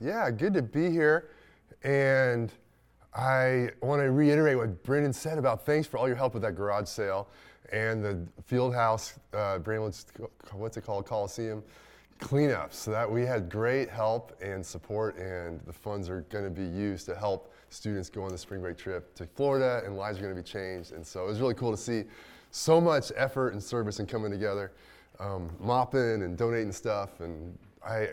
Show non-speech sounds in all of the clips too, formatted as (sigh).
Yeah, good to be here. And I want to reiterate what Brendan said about thanks for all your help with that garage sale and the field house, uh, Bramlage's, what's it called, Coliseum cleanup. So that we had great help and support, and the funds are going to be used to help students go on the spring break trip to Florida, and lives are going to be changed. And so it was really cool to see so much effort and service and coming together, um, mopping and donating stuff. And I,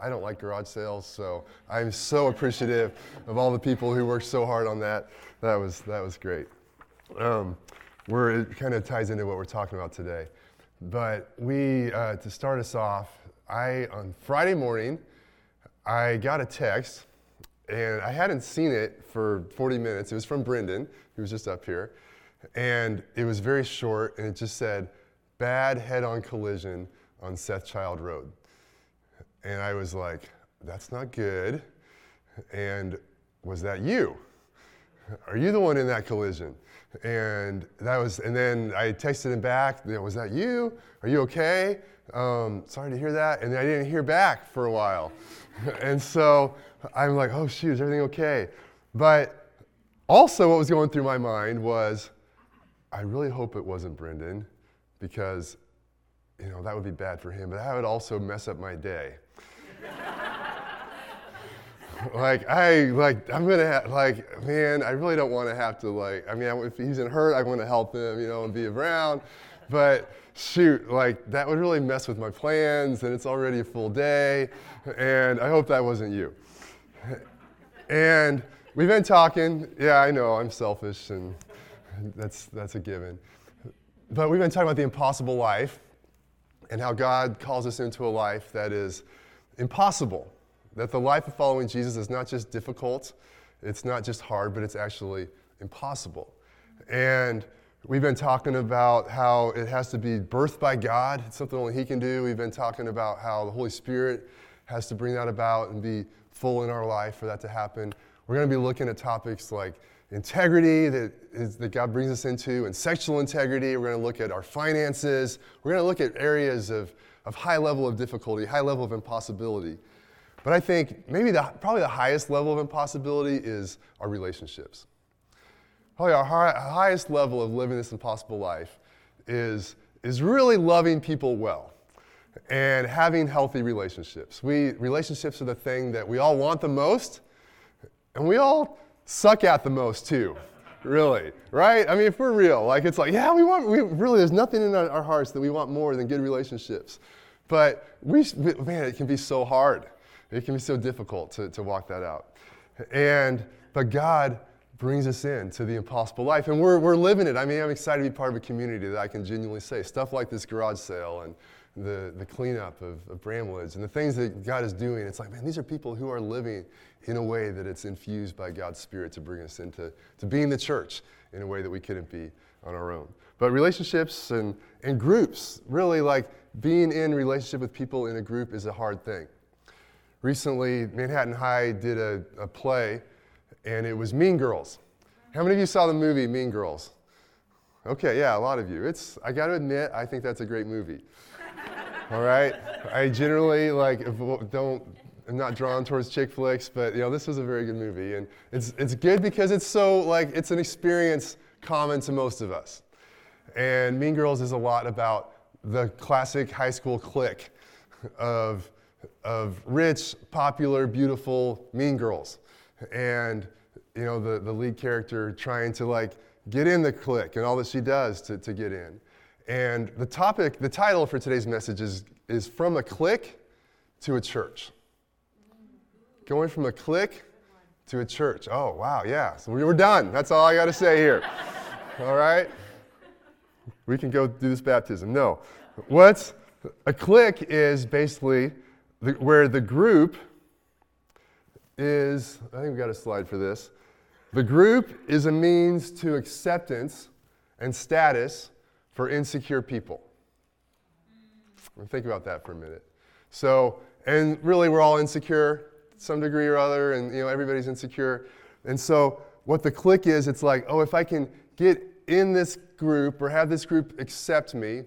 I don't like garage sales, so I'm so appreciative of all the people who worked so hard on that. That was, that was great. Um, where it kind of ties into what we're talking about today. But we, uh, to start us off, I on Friday morning, I got a text, and I hadn't seen it for 40 minutes. It was from Brendan, who was just up here, and it was very short, and it just said, "Bad head-on collision on Seth Child Road," and I was like, "That's not good." And was that you? Are you the one in that collision? And that was, and then I texted him back, you know, was that you? Are you okay? Um, sorry to hear that. And I didn't hear back for a while. (laughs) and so I'm like, oh shoot, is everything okay? But also what was going through my mind was, I really hope it wasn't Brendan because, you know, that would be bad for him, but that would also mess up my day (laughs) like I like I'm gonna have, like man I really don't want to have to like I mean if he's in hurt I want to help him you know and be around, but shoot like that would really mess with my plans and it's already a full day, and I hope that wasn't you. And we've been talking. Yeah, I know I'm selfish and that's that's a given, but we've been talking about the impossible life, and how God calls us into a life that is impossible that the life of following Jesus is not just difficult, it's not just hard, but it's actually impossible. And we've been talking about how it has to be birthed by God, it's something only He can do. We've been talking about how the Holy Spirit has to bring that about and be full in our life for that to happen. We're going to be looking at topics like integrity that, is, that God brings us into and sexual integrity. We're going to look at our finances. We're going to look at areas of, of high level of difficulty, high level of impossibility. But I think maybe the, probably the highest level of impossibility is our relationships. Probably our highest level of living this impossible life is, is really loving people well and having healthy relationships. We, relationships are the thing that we all want the most, and we all suck at the most too, really, right? I mean, if we're real, like it's like, yeah, we want, we really, there's nothing in our, our hearts that we want more than good relationships. But we, man, it can be so hard. It can be so difficult to, to walk that out. And, but God brings us into the impossible life. And we're, we're living it. I mean, I'm excited to be part of a community that I can genuinely say stuff like this garage sale and the, the cleanup of, of Bramwoods and the things that God is doing. It's like, man, these are people who are living in a way that it's infused by God's Spirit to bring us into to being the church in a way that we couldn't be on our own. But relationships and, and groups, really like being in relationship with people in a group is a hard thing. Recently, Manhattan High did a, a play, and it was Mean Girls. How many of you saw the movie Mean Girls? Okay, yeah, a lot of you. It's, I got to admit, I think that's a great movie. All right? I generally, like, don't, I'm not drawn towards chick flicks, but, you know, this was a very good movie. And it's, it's good because it's so, like, it's an experience common to most of us. And Mean Girls is a lot about the classic high school clique of of rich, popular, beautiful, mean girls. And, you know, the, the lead character trying to like get in the clique and all that she does to, to get in. And the topic, the title for today's message is, is From a Clique to a Church. Going from a clique to a church. Oh, wow, yeah. So we're done. That's all I got to say here. (laughs) all right? We can go do this baptism. No. What's a clique is basically the, where the group is, I think we got a slide for this. The group is a means to acceptance and status for insecure people. Think about that for a minute. So, and really, we're all insecure to some degree or other, and you know everybody's insecure. And so, what the clique is, it's like, oh, if I can get in this group or have this group accept me,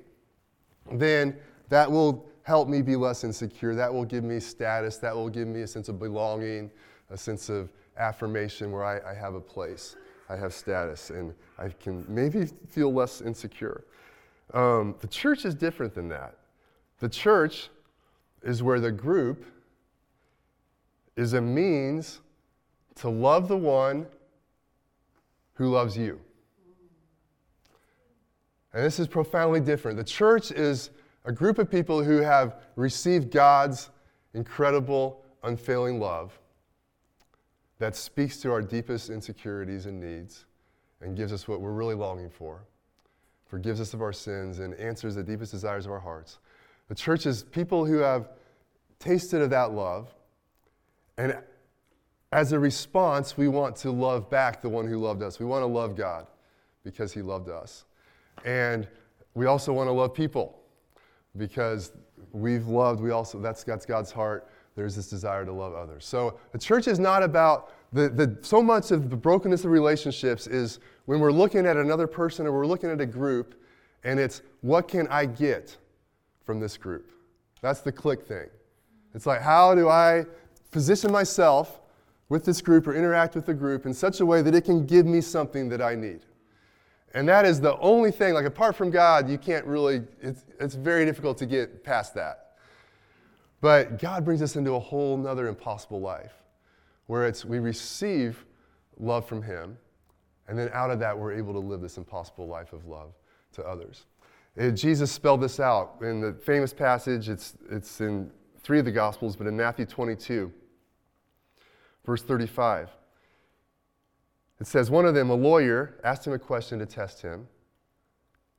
then that will help me be less insecure. That will give me status. That will give me a sense of belonging, a sense of affirmation where I, I have a place, I have status, and I can maybe feel less insecure. Um, the church is different than that. The church is where the group is a means to love the one who loves you. And this is profoundly different. The church is a group of people who have received God's incredible, unfailing love that speaks to our deepest insecurities and needs and gives us what we're really longing for, forgives us of our sins, and answers the deepest desires of our hearts. The church is people who have tasted of that love, and as a response, we want to love back the one who loved us. We want to love God because he loved us. And we also want to love people because we've loved, we also, that's, that's God's heart. There's this desire to love others. So the church is not about the, the, so much of the brokenness of relationships is when we're looking at another person or we're looking at a group, and it's what can I get from this group? That's the clique thing. It's like, how do I position myself with this group or interact with the group in such a way that it can give me something that I need? And that is the only thing, like apart from God, you can't really, it's, it's very difficult to get past that. But God brings us into a whole nother impossible life where it's we receive love from Him, and then out of that, we're able to live this impossible life of love to others. Jesus spelled this out in the famous passage, it's, it's in three of the Gospels, but in Matthew 22, verse 35. It says, One of them, a lawyer, asked him a question to test him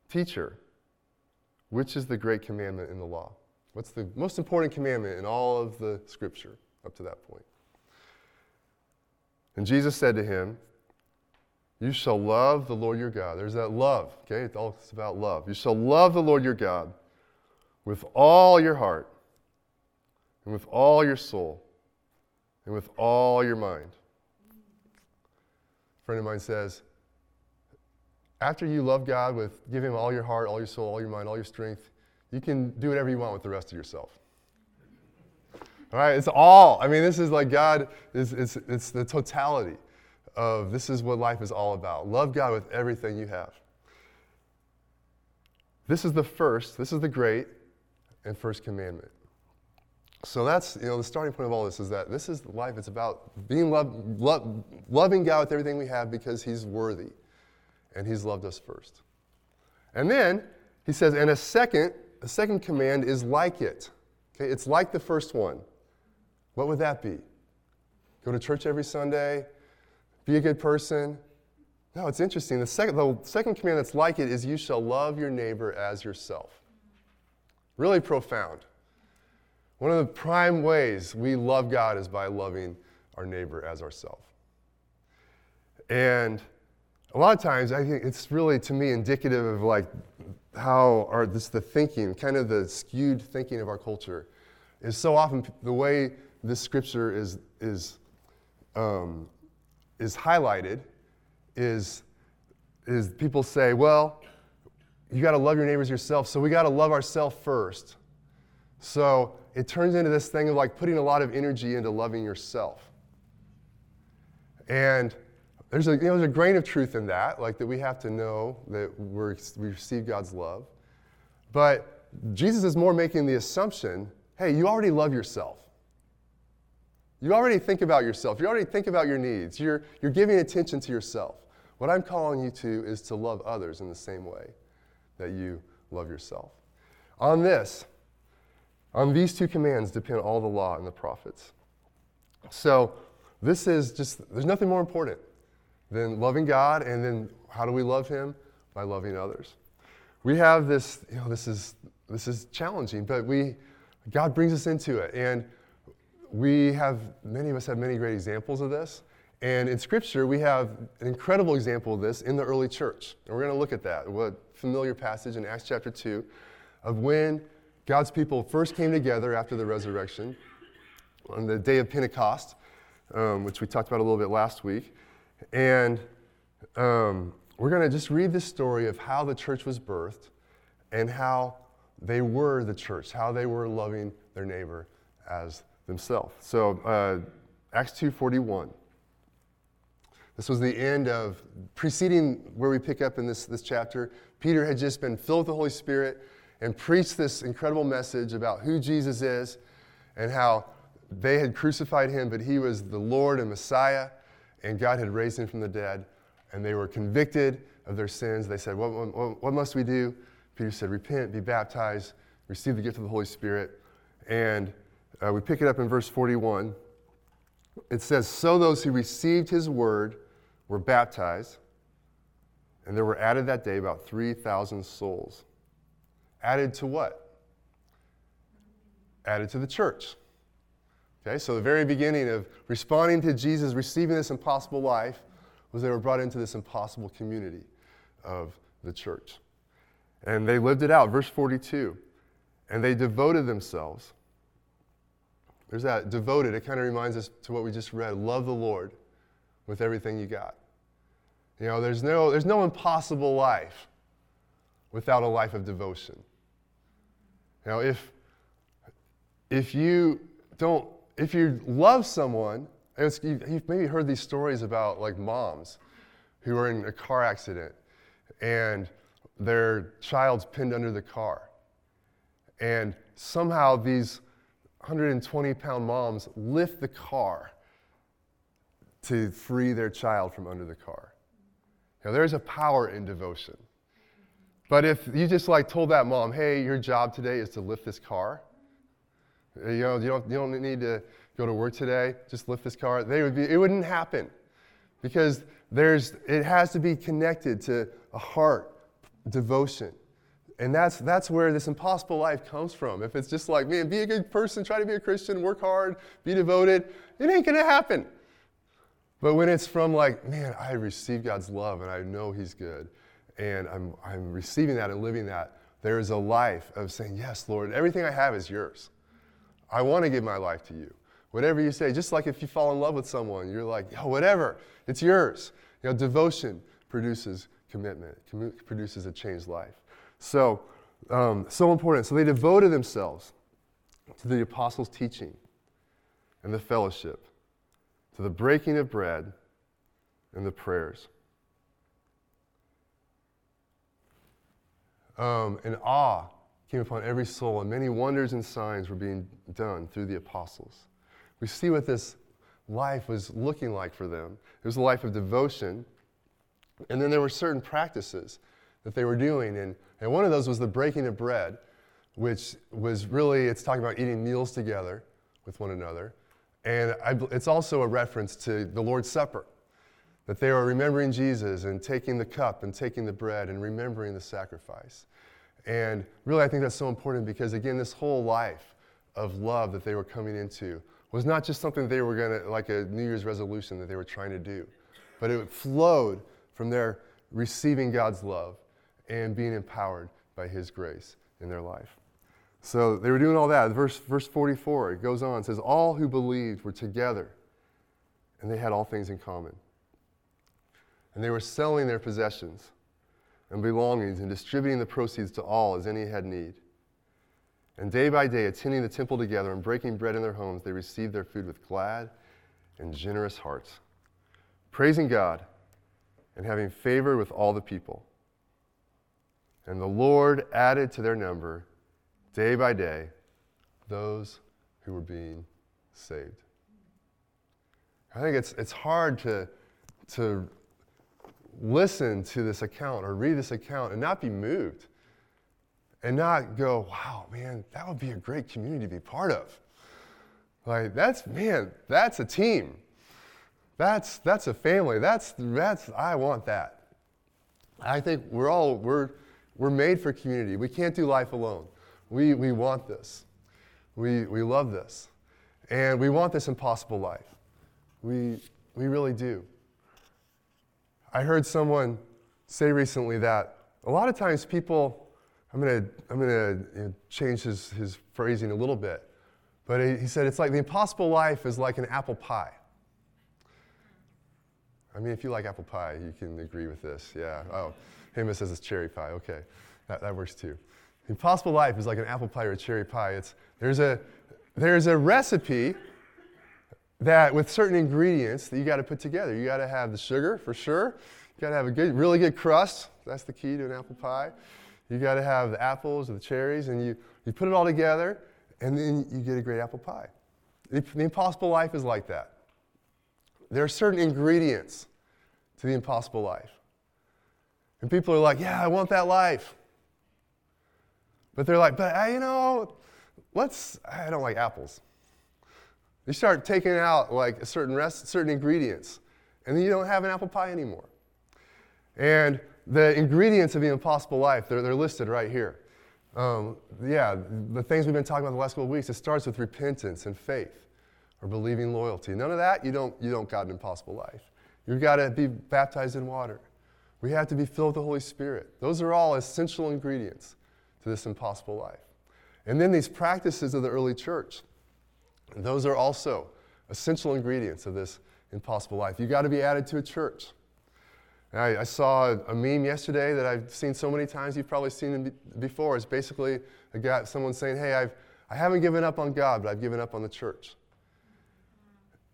Teacher, which is the great commandment in the law? What's the most important commandment in all of the scripture up to that point? And Jesus said to him, You shall love the Lord your God. There's that love, okay? It's all about love. You shall love the Lord your God with all your heart, and with all your soul, and with all your mind. A friend of mine says, after you love God with give Him all your heart, all your soul, all your mind, all your strength, you can do whatever you want with the rest of yourself. All right, it's all. I mean, this is like God, is, it's, it's the totality of this is what life is all about. Love God with everything you have. This is the first, this is the great and first commandment. So that's, you know, the starting point of all this is that this is life. It's about being loved, love, loving God with everything we have because He's worthy and He's loved us first. And then He says, and a second, a second command is like it. Okay, it's like the first one. What would that be? Go to church every Sunday? Be a good person? No, it's interesting. The second, the second command that's like it is you shall love your neighbor as yourself. Really profound. One of the prime ways we love God is by loving our neighbor as ourselves. And a lot of times, I think it's really, to me, indicative of like how our, this the thinking, kind of the skewed thinking of our culture, is so often the way this scripture is, is, um, is highlighted is, is people say, well, you got to love your neighbors yourself, so we got to love ourselves first. So it turns into this thing of like putting a lot of energy into loving yourself. And there's a, you know, there's a grain of truth in that, like that we have to know that we're, we receive God's love. But Jesus is more making the assumption hey, you already love yourself. You already think about yourself. You already think about your needs. You're, you're giving attention to yourself. What I'm calling you to is to love others in the same way that you love yourself. On this, on these two commands depend all the law and the prophets. So, this is just, there's nothing more important than loving God, and then how do we love Him? By loving others. We have this, you know, this is, this is challenging, but we, God brings us into it. And we have, many of us have many great examples of this. And in Scripture, we have an incredible example of this in the early church. And we're going to look at that, what familiar passage in Acts chapter 2 of when God's people first came together after the resurrection on the day of Pentecost, um, which we talked about a little bit last week. And um, we're going to just read the story of how the church was birthed and how they were the church, how they were loving their neighbor as themselves. So uh, Acts 2.41. This was the end of preceding where we pick up in this, this chapter. Peter had just been filled with the Holy Spirit and preached this incredible message about who Jesus is and how they had crucified him, but he was the Lord and Messiah, and God had raised him from the dead. And they were convicted of their sins. They said, What, what, what must we do? Peter said, Repent, be baptized, receive the gift of the Holy Spirit. And uh, we pick it up in verse 41. It says, So those who received his word, were baptized, and there were added that day about 3,000 souls. Added to what? Added to the church. Okay, so the very beginning of responding to Jesus, receiving this impossible life, was they were brought into this impossible community of the church. And they lived it out. Verse 42. And they devoted themselves. There's that devoted. It kind of reminds us to what we just read. Love the Lord with everything you got. You know, there's no, there's no impossible life without a life of devotion. You know, if, if you don't, if you love someone, you've maybe heard these stories about like moms who are in a car accident and their child's pinned under the car. And somehow these 120 pound moms lift the car to free their child from under the car. Now, there's a power in devotion. But if you just like told that mom, hey, your job today is to lift this car, you know, you don't, you don't need to go to work today, just lift this car, they would be, it wouldn't happen. Because there's, it has to be connected to a heart, devotion. And that's, that's where this impossible life comes from. If it's just like, man, be a good person, try to be a Christian, work hard, be devoted, it ain't gonna happen. But when it's from like, man, I received God's love and I know He's good, and I'm, I'm receiving that and living that, there is a life of saying, Yes, Lord, everything I have is yours. I want to give my life to you. Whatever you say, just like if you fall in love with someone, you're like, Yo, whatever, it's yours. You know, devotion produces commitment, com- produces a changed life. So, um, so important. So they devoted themselves to the apostles' teaching and the fellowship to the breaking of bread and the prayers. Um, and awe came upon every soul, and many wonders and signs were being done through the apostles. We see what this life was looking like for them. It was a life of devotion, and then there were certain practices that they were doing, and, and one of those was the breaking of bread, which was really, it's talking about eating meals together with one another. And I, it's also a reference to the Lord's Supper, that they are remembering Jesus and taking the cup and taking the bread and remembering the sacrifice. And really, I think that's so important because, again, this whole life of love that they were coming into was not just something they were going to, like a New Year's resolution that they were trying to do, but it flowed from their receiving God's love and being empowered by His grace in their life. So they were doing all that. Verse, verse 44, it goes on, it says, All who believed were together, and they had all things in common. And they were selling their possessions and belongings and distributing the proceeds to all as any had need. And day by day, attending the temple together and breaking bread in their homes, they received their food with glad and generous hearts, praising God and having favor with all the people. And the Lord added to their number day by day, those who were being saved. I think it's, it's hard to, to listen to this account or read this account and not be moved and not go, wow, man, that would be a great community to be part of. Like, that's, man, that's a team. That's, that's a family. That's, that's, I want that. I think we're all, we're, we're made for community. We can't do life alone. We, we want this. We, we love this. And we want this impossible life. We, we really do. I heard someone say recently that a lot of times people, I'm going to I'm gonna, change his, his phrasing a little bit, but he, he said it's like the impossible life is like an apple pie. I mean, if you like apple pie, you can agree with this. Yeah. Oh, Hema says it's cherry pie. Okay. That, that works too. The impossible life is like an apple pie or a cherry pie. It's, there's, a, there's a recipe that with certain ingredients that you got to put together. You got to have the sugar for sure. You got to have a good, really good crust. That's the key to an apple pie. You got to have the apples or the cherries, and you, you put it all together, and then you get a great apple pie. The, the impossible life is like that. There are certain ingredients to the impossible life. And people are like, yeah, I want that life. But they're like, but uh, you know, let's, I don't like apples. You start taking out like certain rest, certain ingredients, and then you don't have an apple pie anymore. And the ingredients of the impossible life, they're, they're listed right here. Um, yeah, the things we've been talking about the last couple of weeks, it starts with repentance and faith or believing loyalty. None of that, you don't, you don't got an impossible life. You've got to be baptized in water. We have to be filled with the Holy Spirit. Those are all essential ingredients to this impossible life. And then these practices of the early church, those are also essential ingredients of this impossible life. You've got to be added to a church. I, I, saw a meme yesterday that I've seen so many times, you've probably seen it before. It's basically a guy, someone saying, Hey, I've, I haven't given up on God, but I've given up on the church.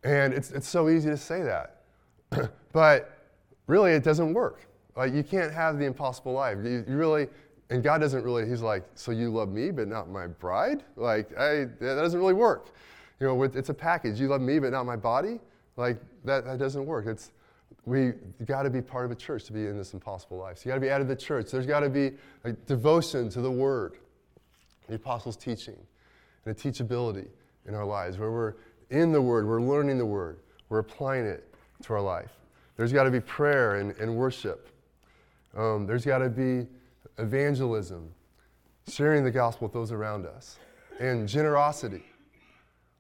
And it's, it's so easy to say that. (clears throat) but really, it doesn't work. Like, you can't have the impossible life. You, you, really, and God doesn't really, He's like, So you love me, but not my bride? Like, I, that doesn't really work. You know, it's a package. You love me, but not my body? Like, that, that doesn't work. It's, we got to be part of a church to be in this impossible life. So you got to be out of the church. There's got to be a devotion to the Word, the apostles' teaching, and a teachability in our lives where we're in the Word, we're learning the Word, we're applying it to our life. There's got to be prayer and, and worship. Um, there's got to be evangelism, sharing the gospel with those around us, and generosity.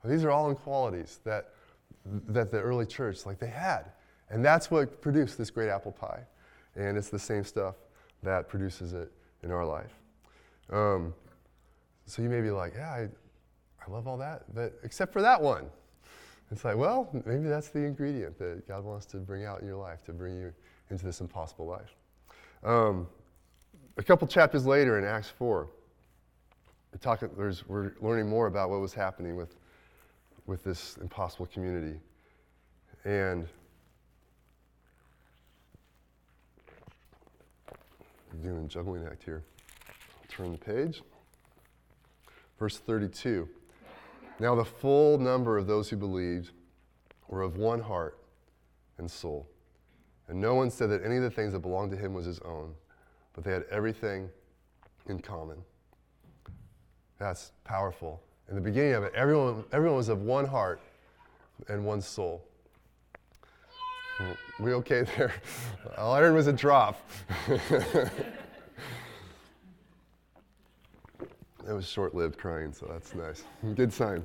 These are all in qualities that, that the early church, like they had. And that's what produced this great apple pie. And it's the same stuff that produces it in our life. Um, so you may be like, yeah, I, I love all that, but except for that one. It's like, well, maybe that's the ingredient that God wants to bring out in your life to bring you into this impossible life. Um, a couple chapters later in Acts 4, we talk, we're learning more about what was happening with, with this impossible community. And doing a juggling act here. Turn the page. Verse 32. Now the full number of those who believed were of one heart and soul. And no one said that any of the things that belonged to him was his own, but they had everything in common. That's powerful. In the beginning of it, everyone, everyone was of one heart and one soul. We okay there? (laughs) All I heard was a drop. (laughs) it was short lived crying, so that's nice. Good sign.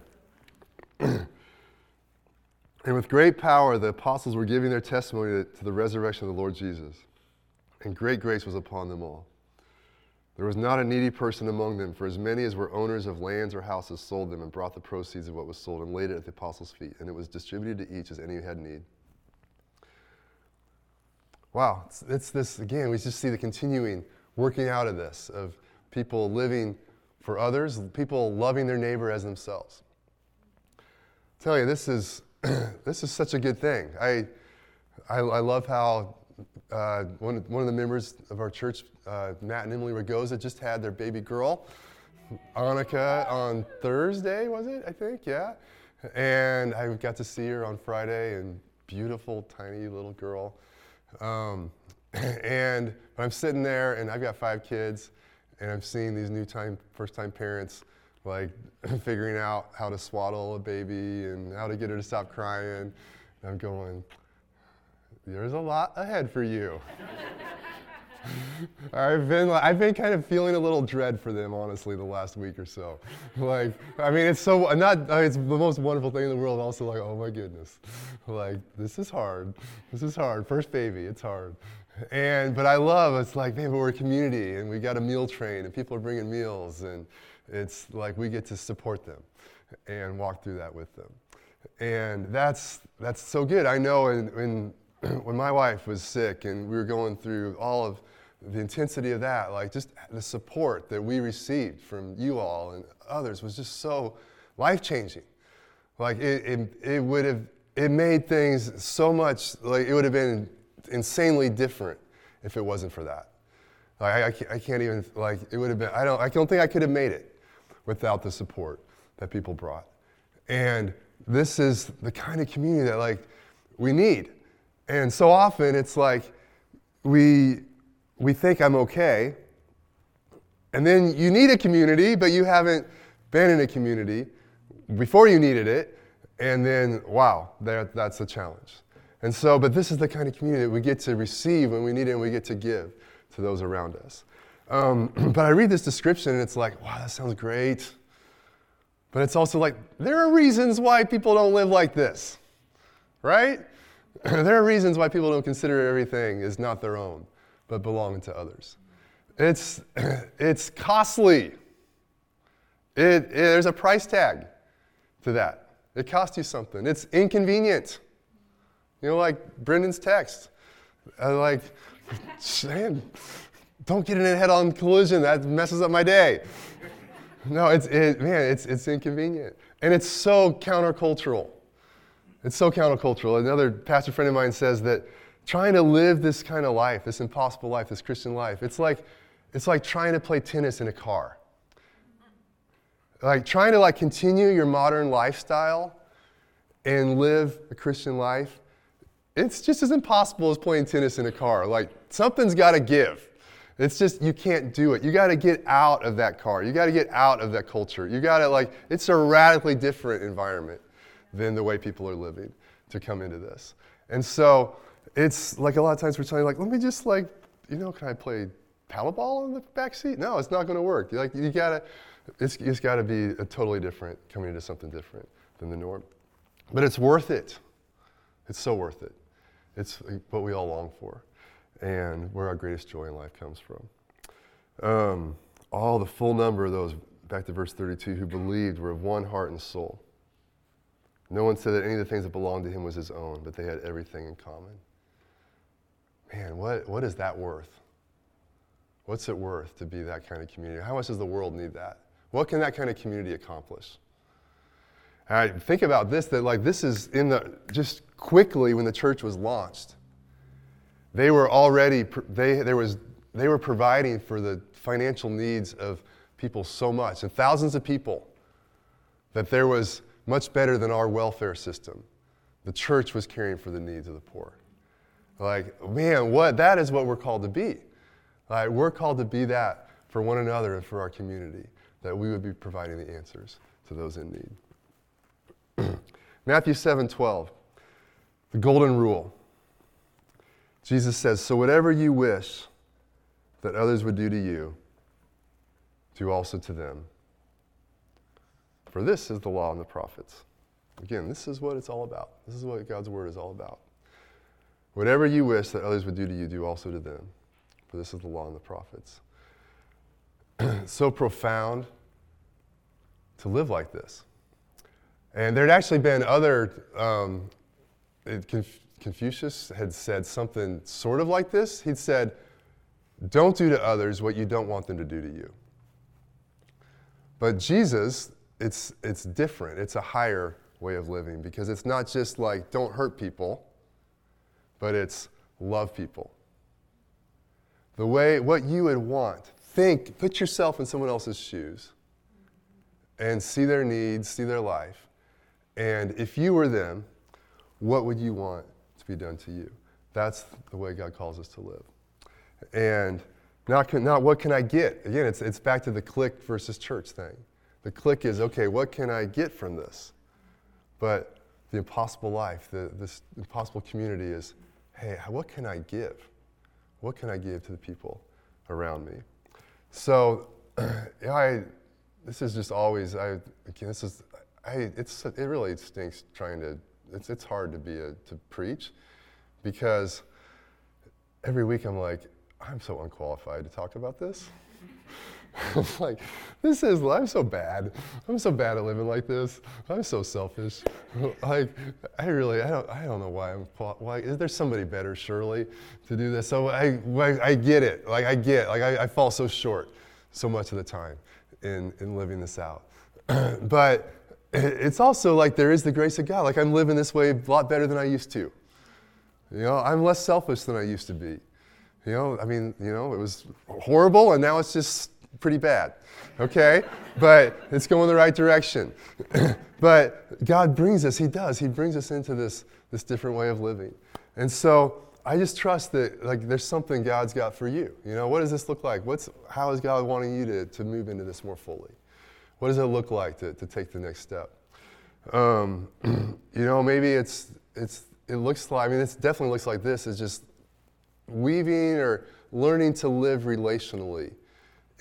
(clears throat) and with great power, the apostles were giving their testimony to the resurrection of the Lord Jesus. And great grace was upon them all. There was not a needy person among them, for as many as were owners of lands or houses sold them and brought the proceeds of what was sold and laid it at the apostles' feet, and it was distributed to each as any had need. Wow, it's, it's, this again, we just see the continuing working out of this, of people living for others, people loving their neighbor as themselves. I tell you, this is, (clears throat) this is such a good thing. I, I, I love how uh, one, one of the members of our church, uh, Matt and Emily Ragoza, just had their baby girl, Annika, on Thursday, was it? I think, yeah. And I got to see her on Friday, and beautiful, tiny little girl. Um, (clears throat) and I'm sitting there, and I've got five kids, and I'm seeing these new time, first-time parents like (laughs) figuring out how to swaddle a baby and how to get her to stop crying. And I'm going, there's a lot ahead for you. I've been I've been kind of feeling a little dread for them, honestly, the last week or so. Like, I mean, it's so not it's the most wonderful thing in the world. Also, like, oh my goodness, like this is hard. This is hard. First baby, it's hard. And but I love it's like man, we're a community and we got a meal train and people are bringing meals and it's like we get to support them and walk through that with them. And that's that's so good. I know in, in (clears throat) when my wife was sick and we were going through all of the intensity of that, like just the support that we received from you all and others was just so life changing. Like it, it, it would have, it made things so much, like it would have been insanely different if it wasn't for that. Like I, I, can't, I can't even, like it would have been, I don't, I don't think I could have made it without the support that people brought. And this is the kind of community that like we need. And so often it's like we, we think I'm okay. And then you need a community, but you haven't been in a community before you needed it. And then, wow, there, that's a challenge. And so, but this is the kind of community that we get to receive when we need it and we get to give to those around us. Um, (clears throat) but I read this description and it's like, wow, that sounds great. But it's also like, there are reasons why people don't live like this, right? (clears throat) there are reasons why people don't consider everything is not their own, but belonging to others. It's, (clears throat) it's costly. It, it, there's a price tag to that. It costs you something. It's inconvenient. You know, like Brendan's text. I like, (laughs) man, don't get in a head-on collision. That messes up my day. No, it's it, man, it's it's inconvenient, and it's so countercultural. It's so countercultural. Another pastor friend of mine says that trying to live this kind of life, this impossible life, this Christian life, it's like it's like trying to play tennis in a car. Like trying to like continue your modern lifestyle and live a Christian life. It's just as impossible as playing tennis in a car. Like something's got to give. It's just, you can't do it. You got to get out of that car. You got to get out of that culture. You got to, like, it's a radically different environment than the way people are living to come into this. And so it's like a lot of times we're telling, like, let me just, like, you know, can I play paddleball in the back seat? No, it's not going to work. Like, you got to, it's, it's got to be a totally different, coming into something different than the norm. But it's worth it. It's so worth it. It's what we all long for and where our greatest joy in life comes from. Um, all the full number of those, back to verse 32, who believed were of one heart and soul. No one said that any of the things that belonged to him was his own, but they had everything in common. Man, what, what is that worth? What's it worth to be that kind of community? How much does the world need that? What can that kind of community accomplish? I think about this that like this is in the just quickly when the church was launched they were already, they, there was, they were providing for the financial needs of people so much, and thousands of people, that there was much better than our welfare system. The church was caring for the needs of the poor. Like, man, what that is what we're called to be. Like, we're called to be that for one another and for our community, that we would be providing the answers to those in need. (clears throat) Matthew 7 12, the golden rule. Jesus says, So whatever you wish that others would do to you, do also to them. For this is the law and the prophets. Again, this is what it's all about. This is what God's word is all about. Whatever you wish that others would do to you, do also to them. For this is the law and the prophets. (clears throat) so profound to live like this. And there had actually been other um, conf- Confucius had said something sort of like this. He'd said, Don't do to others what you don't want them to do to you. But Jesus, it's, it's different. It's a higher way of living because it's not just like don't hurt people, but it's love people. The way, what you would want. Think, put yourself in someone else's shoes and see their needs, see their life. And if you were them, what would you want to be done to you. That's the way God calls us to live. And not, not what can I get? Again, it's, it's back to the clique versus church thing. The clique is, okay, what can I get from this? But the impossible life, the, this impossible community is, hey, what can I give? What can I give to the people around me? So, (clears throat) I, this is just always, I, again, this is, I, it's, it really stinks trying to it's, it's hard to be a, to preach because every week I'm like, I'm so unqualified to talk about this. (laughs) I'm (laughs) like, this is, I'm so bad. I'm so bad at living like this. I'm so selfish. (laughs) like, I really, I don't, I don't know why I'm, why, is there somebody better, surely, to do this? So I, I get it. Like, I get, like, I, I fall so short so much of the time in, in living this out. (clears throat) but it's also like there is the grace of God. Like, I'm living this way a lot better than I used to. You know, I'm less selfish than I used to be. You know, I mean, you know, it was horrible and now it's just pretty bad. Okay? but it's going the right direction. (coughs) but God brings us, He does, He brings us into this, this different way of living. And so I just trust that like there's something God's got for you. You know, what does this look like? What's how is God wanting you to, to move into this more fully? What does it look like to, to take the next step? Um, (clears throat) you know, maybe it's it's it looks like I mean it definitely looks like this is just weaving or learning to live relationally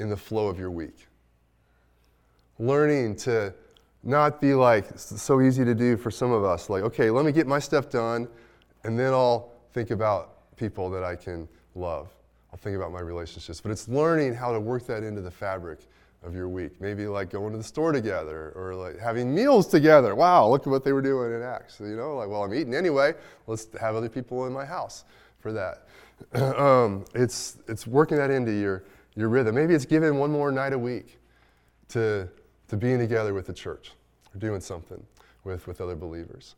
in the flow of your week. Learning to not be like so easy to do for some of us, like, okay, let me get my stuff done, and then I'll think about people that I can love. I'll think about my relationships. But it's learning how to work that into the fabric of your week. Maybe like going to the store together or like having meals together. Wow, look at what they were doing in Acts. You know, like, well, I'm eating anyway. Let's have other people in my house for that. (clears throat) um, it's, it's working that into your, your rhythm. Maybe it's giving one more night a week to, to being together with the church or doing something with, with other believers.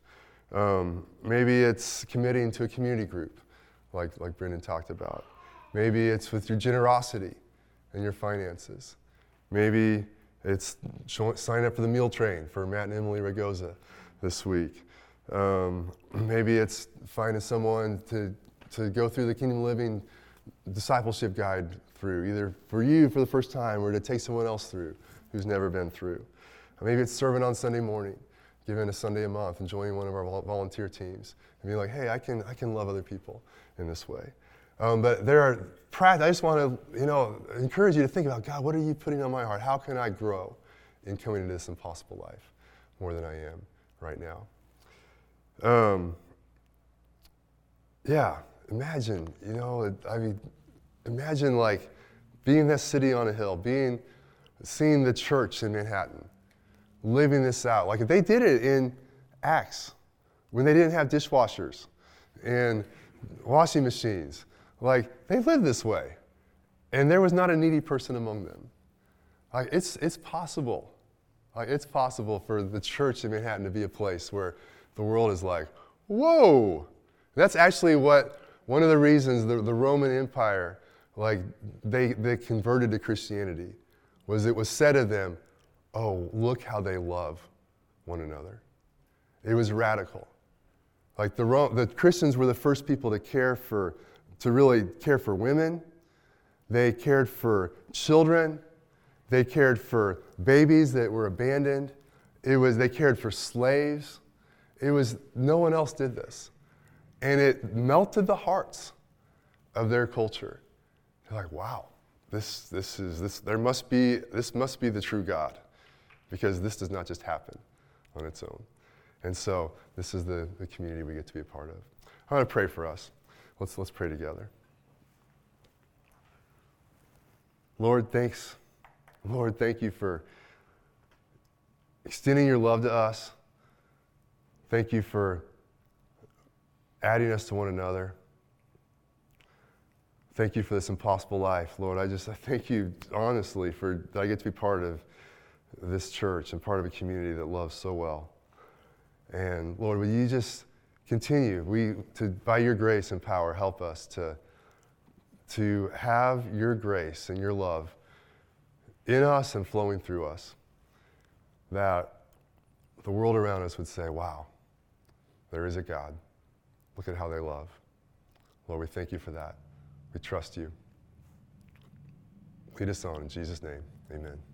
Um, maybe it's committing to a community group, like, like Brendan talked about. Maybe it's with your generosity and your finances. Maybe it's sign up for the meal train for Matt and Emily Ragoza this week. Um, maybe it's finding someone to to go through the Kingdom Living discipleship guide through, either for you for the first time or to take someone else through who's never been through. Or maybe it's serving on Sunday morning, giving a Sunday a month and joining one of our volunteer teams and being like, hey, I can, I can love other people in this way. Um, but there are. I just want to, you know, encourage you to think about God. What are you putting on my heart? How can I grow in coming into this impossible life more than I am right now? Um, yeah, imagine, you know, I mean, imagine like being that city on a hill, being, seeing the church in Manhattan, living this out. Like they did it in Acts when they didn't have dishwashers and washing machines. Like they lived this way. And there was not a needy person among them. Like it's, it's possible. Like it's possible for the church in Manhattan to be a place where the world is like, whoa. That's actually what one of the reasons the, the Roman Empire, like they, they converted to Christianity, was it was said of them, oh, look how they love one another. It was radical. Like the, the Christians were the first people to care for, to really care for women. They cared for children. They cared for babies that were abandoned. It was, they cared for slaves. It was, no one else did this. And it melted the hearts of their culture. They're like, wow, this, this is, this, there must be, this must be the true God because this does not just happen on its own. And so this is the, the community we get to be a part of. I want to pray for us. Let's, let's pray together. Lord, thanks. Lord, thank you for extending your love to us. Thank you for adding us to one another. Thank you for this impossible life, Lord. I just I thank you honestly for that I get to be part of this church and part of a community that loves so well. And Lord, will you just continue we to by your grace and power help us to to have your grace and your love in us and flowing through us that the world around us would say, "Wow, there is a God." Look at how they love. Lord, we thank you for that. We trust you. Lead us on in Jesus' name. Amen.